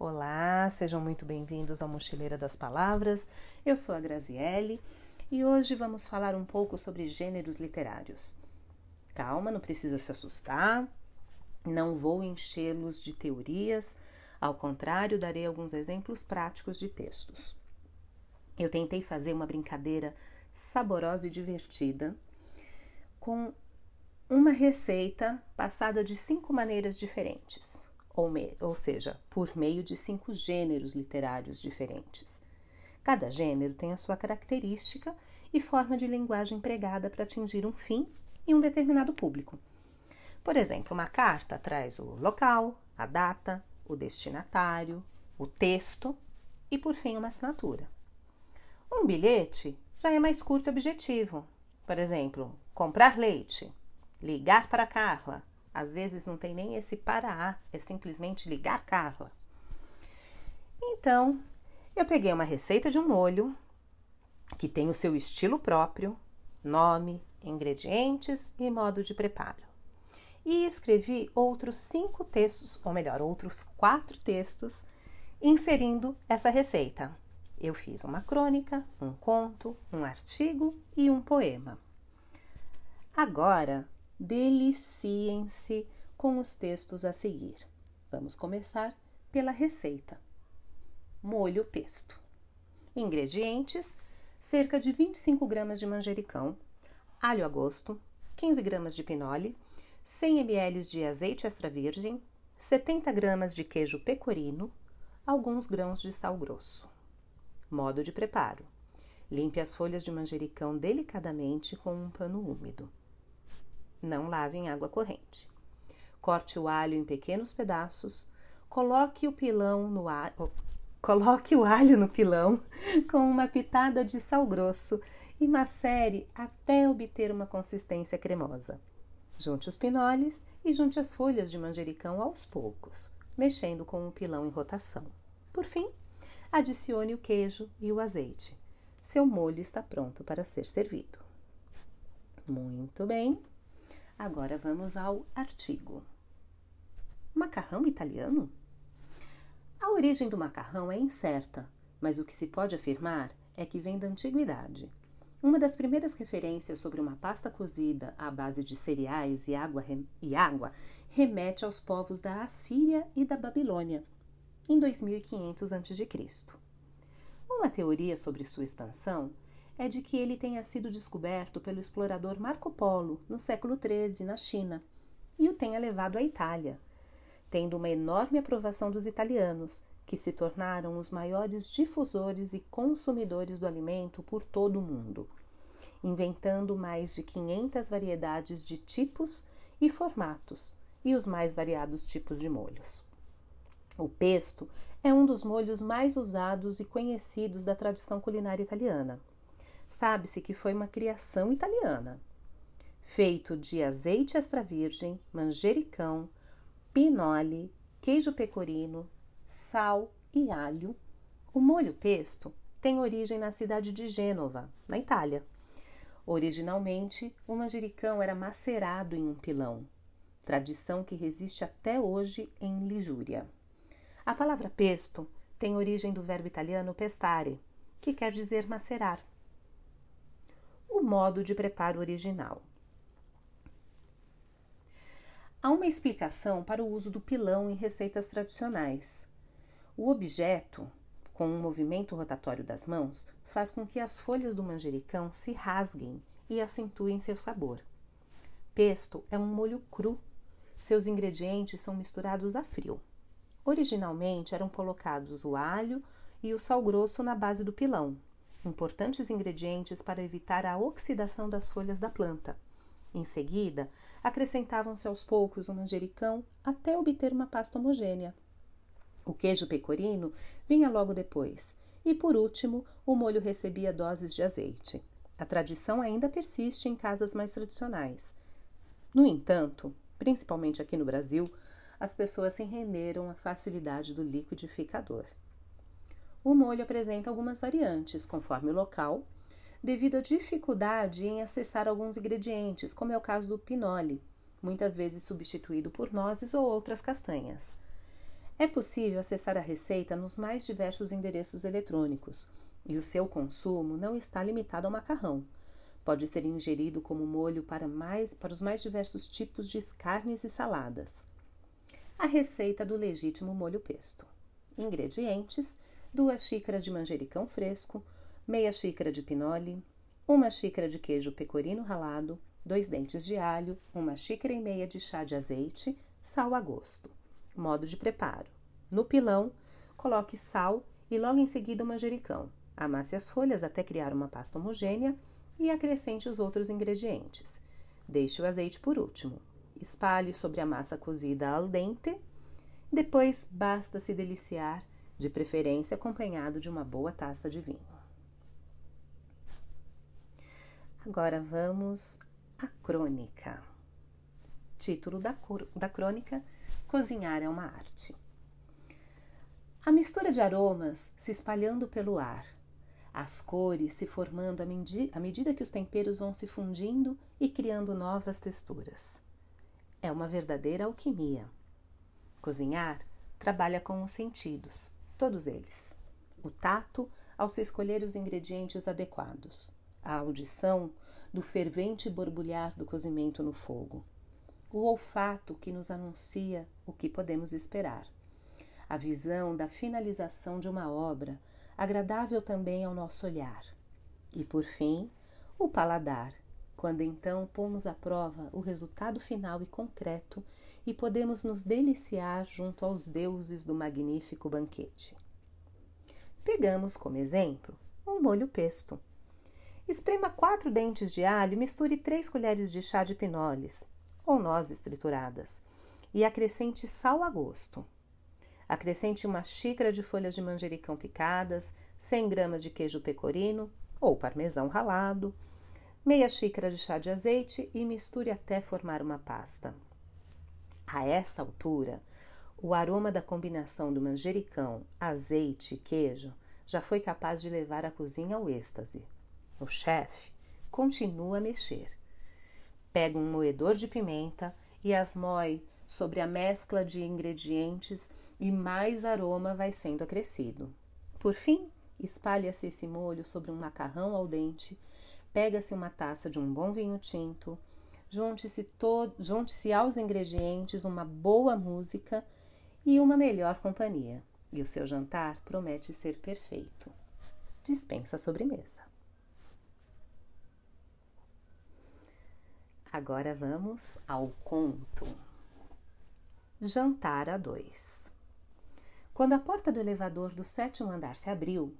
Olá, sejam muito bem-vindos ao Mochileira das Palavras. Eu sou a Graziele e hoje vamos falar um pouco sobre gêneros literários. Calma, não precisa se assustar, não vou enchê-los de teorias, ao contrário, darei alguns exemplos práticos de textos. Eu tentei fazer uma brincadeira saborosa e divertida com uma receita passada de cinco maneiras diferentes ou, ou seja, por meio de cinco gêneros literários diferentes. Cada gênero tem a sua característica e forma de linguagem empregada para atingir um fim e um determinado público. Por exemplo, uma carta traz o local, a data, o destinatário, o texto e, por fim, uma assinatura. Um bilhete já é mais curto e objetivo. Por exemplo, comprar leite, ligar para Carla, às vezes não tem nem esse para, é simplesmente ligar Carla. Então, eu peguei uma receita de um molho que tem o seu estilo próprio, nome, ingredientes e modo de preparo. E escrevi outros cinco textos, ou melhor, outros quatro textos, inserindo essa receita. Eu fiz uma crônica, um conto, um artigo e um poema. Agora deliciem-se com os textos a seguir. Vamos começar pela receita. Molho pesto. Ingredientes: cerca de 25 gramas de manjericão, alho a gosto, 15 gramas de pinole, 100 ml de azeite extra virgem, 70 gramas de queijo pecorino, alguns grãos de sal grosso. Modo de preparo: limpe as folhas de manjericão delicadamente com um pano úmido. Não lave em água corrente. Corte o alho em pequenos pedaços, coloque o pilão no coloque o alho no pilão com uma pitada de sal grosso e macere até obter uma consistência cremosa. Junte os pinoles e junte as folhas de manjericão aos poucos, mexendo com o pilão em rotação. Por fim, adicione o queijo e o azeite. Seu molho está pronto para ser servido. Muito bem. Agora vamos ao artigo. Macarrão italiano? A origem do macarrão é incerta, mas o que se pode afirmar é que vem da antiguidade. Uma das primeiras referências sobre uma pasta cozida à base de cereais e água, e água remete aos povos da Assíria e da Babilônia, em 2500 a.C. Uma teoria sobre sua expansão é de que ele tenha sido descoberto pelo explorador Marco Polo no século XIII na China e o tenha levado à Itália, tendo uma enorme aprovação dos italianos, que se tornaram os maiores difusores e consumidores do alimento por todo o mundo, inventando mais de 500 variedades de tipos e formatos e os mais variados tipos de molhos. O pesto é um dos molhos mais usados e conhecidos da tradição culinária italiana. Sabe-se que foi uma criação italiana, feito de azeite extra virgem, manjericão, pinole, queijo pecorino, sal e alho. O molho pesto tem origem na cidade de Gênova, na Itália. Originalmente, o manjericão era macerado em um pilão, tradição que resiste até hoje em Ligúria. A palavra pesto tem origem do verbo italiano pestare, que quer dizer macerar o modo de preparo original. Há uma explicação para o uso do pilão em receitas tradicionais. O objeto, com um movimento rotatório das mãos, faz com que as folhas do manjericão se rasguem e acentuem seu sabor. Pesto é um molho cru. Seus ingredientes são misturados a frio. Originalmente eram colocados o alho e o sal grosso na base do pilão, importantes ingredientes para evitar a oxidação das folhas da planta. Em seguida, acrescentavam-se aos poucos o manjericão até obter uma pasta homogênea. O queijo pecorino vinha logo depois, e por último, o molho recebia doses de azeite. A tradição ainda persiste em casas mais tradicionais. No entanto, principalmente aqui no Brasil, as pessoas se renderam à facilidade do liquidificador. O molho apresenta algumas variantes, conforme o local, devido à dificuldade em acessar alguns ingredientes, como é o caso do pinole, muitas vezes substituído por nozes ou outras castanhas. É possível acessar a receita nos mais diversos endereços eletrônicos e o seu consumo não está limitado ao macarrão. Pode ser ingerido como molho para, mais, para os mais diversos tipos de carnes e saladas. A receita do legítimo molho pesto. Ingredientes: 2 xícaras de manjericão fresco, meia xícara de pinole, uma xícara de queijo pecorino ralado, dois dentes de alho, uma xícara e meia de chá de azeite, sal a gosto. Modo de preparo: no pilão, coloque sal e logo em seguida o manjericão. Amasse as folhas até criar uma pasta homogênea e acrescente os outros ingredientes. Deixe o azeite por último. Espalhe sobre a massa cozida al dente. Depois basta se deliciar, de preferência acompanhado de uma boa taça de vinho. Agora vamos à crônica. Título da, da crônica Cozinhar é uma arte. A mistura de aromas se espalhando pelo ar, as cores se formando à medida que os temperos vão se fundindo e criando novas texturas. É uma verdadeira alquimia. Cozinhar trabalha com os sentidos, todos eles. O tato, ao se escolher os ingredientes adequados. A audição, do fervente borbulhar do cozimento no fogo o olfato que nos anuncia o que podemos esperar, a visão da finalização de uma obra, agradável também ao nosso olhar, e por fim, o paladar, quando então pomos à prova o resultado final e concreto e podemos nos deliciar junto aos deuses do magnífico banquete. Pegamos como exemplo um molho pesto. Esprema quatro dentes de alho e misture três colheres de chá de pinoles, ou nozes trituradas e acrescente sal a gosto. Acrescente uma xícara de folhas de manjericão picadas, 100 gramas de queijo pecorino ou parmesão ralado, meia xícara de chá de azeite e misture até formar uma pasta. A essa altura, o aroma da combinação do manjericão, azeite e queijo já foi capaz de levar a cozinha ao êxtase. O chefe continua a mexer Pega um moedor de pimenta e as moe sobre a mescla de ingredientes e mais aroma vai sendo acrescido. Por fim, espalha-se esse molho sobre um macarrão al dente, pega-se uma taça de um bom vinho tinto, junte-se junte aos ingredientes uma boa música e uma melhor companhia, e o seu jantar promete ser perfeito. Dispensa a sobremesa. Agora vamos ao conto. Jantar a dois. Quando a porta do elevador do sétimo andar se abriu,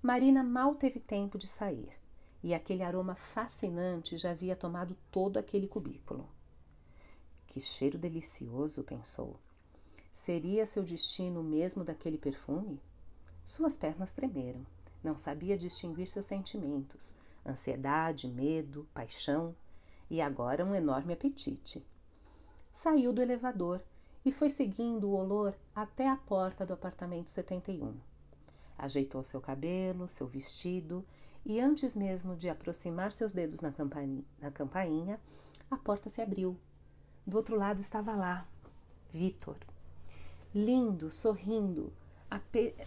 Marina mal teve tempo de sair e aquele aroma fascinante já havia tomado todo aquele cubículo. Que cheiro delicioso, pensou. Seria seu destino mesmo daquele perfume? Suas pernas tremeram. Não sabia distinguir seus sentimentos: ansiedade, medo, paixão e agora um enorme apetite. Saiu do elevador e foi seguindo o olor até a porta do apartamento 71. Ajeitou seu cabelo, seu vestido e, antes mesmo de aproximar seus dedos na campainha, na campainha a porta se abriu. Do outro lado estava lá, Vitor. Lindo, sorrindo,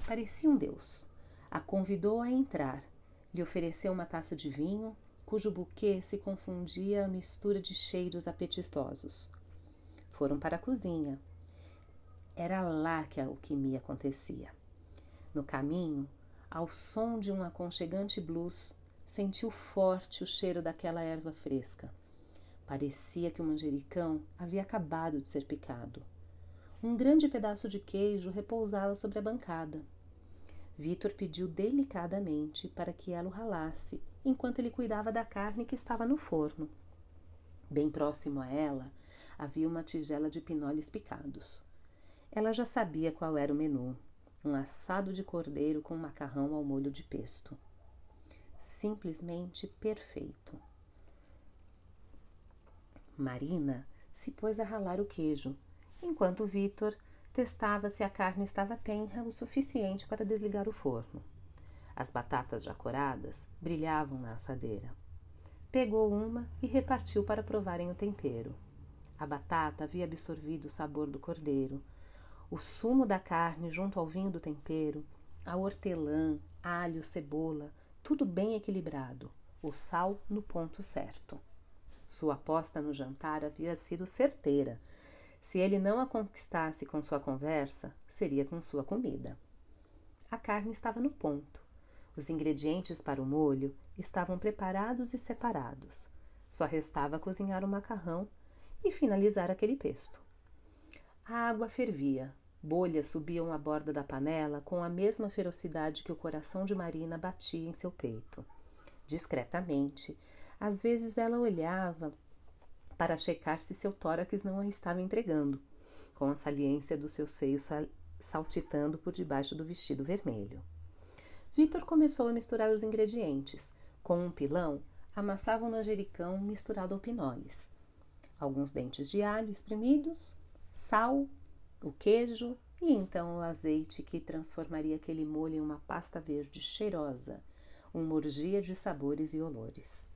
parecia um deus. A convidou a entrar, lhe ofereceu uma taça de vinho cujo buquê se confundia a mistura de cheiros apetitosos. Foram para a cozinha. Era lá que a alquimia acontecia. No caminho, ao som de um aconchegante blues, sentiu forte o cheiro daquela erva fresca. Parecia que o manjericão havia acabado de ser picado. Um grande pedaço de queijo repousava sobre a bancada. Vitor pediu delicadamente para que ela o ralasse enquanto ele cuidava da carne que estava no forno. Bem próximo a ela havia uma tigela de pinoles picados. Ela já sabia qual era o menu: um assado de cordeiro com macarrão ao molho de pesto. Simplesmente perfeito. Marina se pôs a ralar o queijo, enquanto Vitor testava se a carne estava tenra o suficiente para desligar o forno. As batatas já coradas brilhavam na assadeira. Pegou uma e repartiu para provarem o tempero. A batata havia absorvido o sabor do cordeiro. O sumo da carne junto ao vinho do tempero, a hortelã, alho, cebola, tudo bem equilibrado, o sal no ponto certo. Sua aposta no jantar havia sido certeira. Se ele não a conquistasse com sua conversa, seria com sua comida. A carne estava no ponto. Os ingredientes para o molho estavam preparados e separados. Só restava cozinhar o macarrão e finalizar aquele pesto. A água fervia, bolhas subiam à borda da panela com a mesma ferocidade que o coração de Marina batia em seu peito. Discretamente, às vezes ela olhava para checar se seu tórax não a estava entregando, com a saliência do seu seio sal saltitando por debaixo do vestido vermelho. Vitor começou a misturar os ingredientes. Com um pilão, amassava um manjericão misturado ao pinoles alguns dentes de alho espremidos, sal, o queijo e então o azeite que transformaria aquele molho em uma pasta verde cheirosa, um morgia de sabores e olores.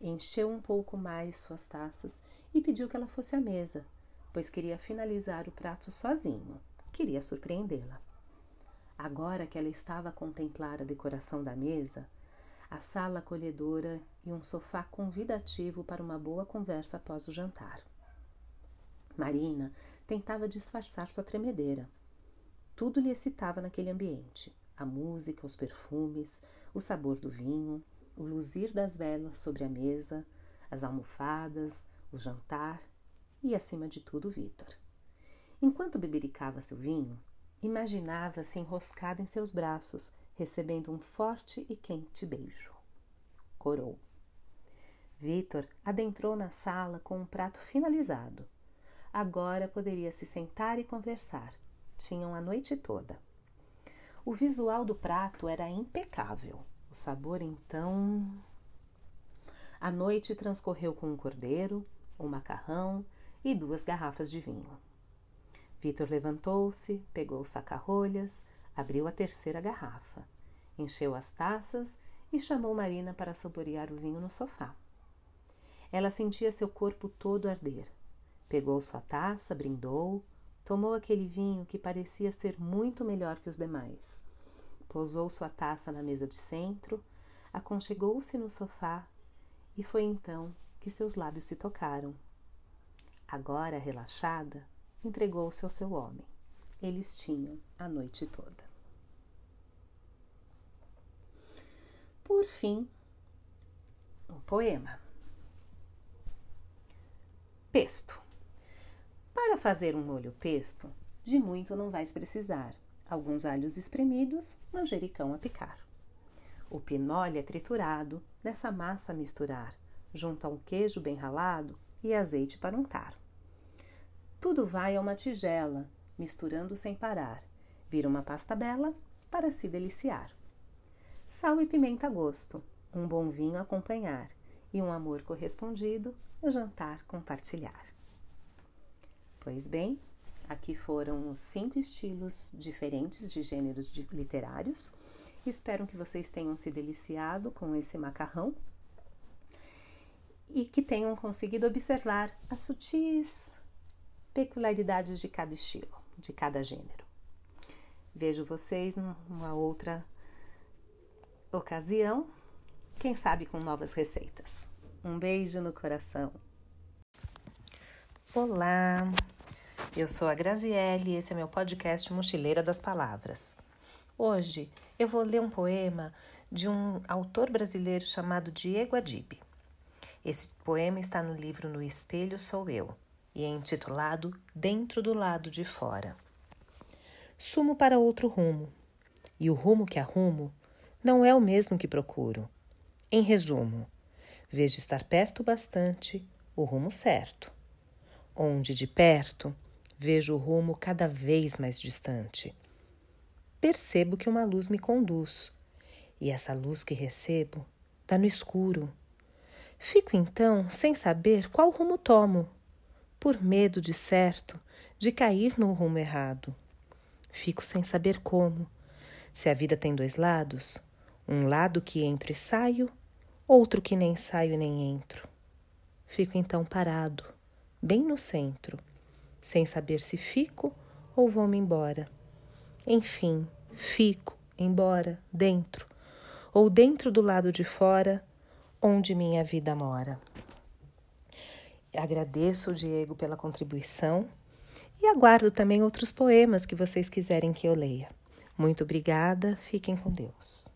Encheu um pouco mais suas taças e pediu que ela fosse à mesa, pois queria finalizar o prato sozinho. Queria surpreendê-la. Agora que ela estava a contemplar a decoração da mesa, a sala acolhedora e um sofá convidativo para uma boa conversa após o jantar. Marina tentava disfarçar sua tremedeira. Tudo lhe excitava naquele ambiente: a música, os perfumes, o sabor do vinho, o luzir das velas sobre a mesa, as almofadas, o jantar e, acima de tudo, Vitor. Enquanto bebericava seu vinho, imaginava-se enroscada em seus braços, recebendo um forte e quente beijo. Corou. Vitor adentrou na sala com um prato finalizado. Agora poderia se sentar e conversar. Tinham a noite toda. O visual do prato era impecável. O sabor, então. A noite transcorreu com um cordeiro, um macarrão e duas garrafas de vinho. Vitor levantou-se, pegou saca-rolhas, abriu a terceira garrafa, encheu as taças e chamou Marina para saborear o vinho no sofá. Ela sentia seu corpo todo arder. Pegou sua taça, brindou, tomou aquele vinho que parecia ser muito melhor que os demais. Pousou sua taça na mesa de centro, aconchegou-se no sofá e foi então que seus lábios se tocaram. Agora, relaxada, entregou-se ao seu homem. Eles tinham a noite toda. Por fim, um poema. Pesto. Para fazer um molho pesto, de muito não vais precisar. Alguns alhos espremidos, manjericão a picar. O pinole é triturado, dessa massa misturar, junto a um queijo bem ralado e azeite para untar. Tudo vai a uma tigela, misturando sem parar. Vira uma pasta bela para se deliciar. Sal e pimenta a gosto, um bom vinho acompanhar e um amor correspondido o jantar compartilhar. Pois bem, aqui foram os cinco estilos diferentes de gêneros de literários. Espero que vocês tenham se deliciado com esse macarrão e que tenham conseguido observar as sutis peculiaridades de cada estilo, de cada gênero. Vejo vocês numa outra ocasião, quem sabe com novas receitas. Um beijo no coração. Olá, eu sou a Graziele e esse é meu podcast Mochileira das Palavras. Hoje eu vou ler um poema de um autor brasileiro chamado Diego Adib. Esse poema está no livro No Espelho Sou Eu e é intitulado Dentro do Lado de Fora. Sumo para outro rumo, e o rumo que arrumo não é o mesmo que procuro. Em resumo, vejo estar perto bastante o rumo certo, onde de perto vejo o rumo cada vez mais distante. Percebo que uma luz me conduz, e essa luz que recebo dá no escuro. Fico então sem saber qual rumo tomo, por medo de certo de cair no rumo errado. Fico sem saber como. Se a vida tem dois lados, um lado que entro e saio outro que nem saio nem entro. Fico então parado, bem no centro, sem saber se fico ou vou-me embora? Enfim, fico, embora, dentro, ou dentro do lado de fora, onde minha vida mora. Agradeço o Diego pela contribuição e aguardo também outros poemas que vocês quiserem que eu leia. Muito obrigada, fiquem com Deus.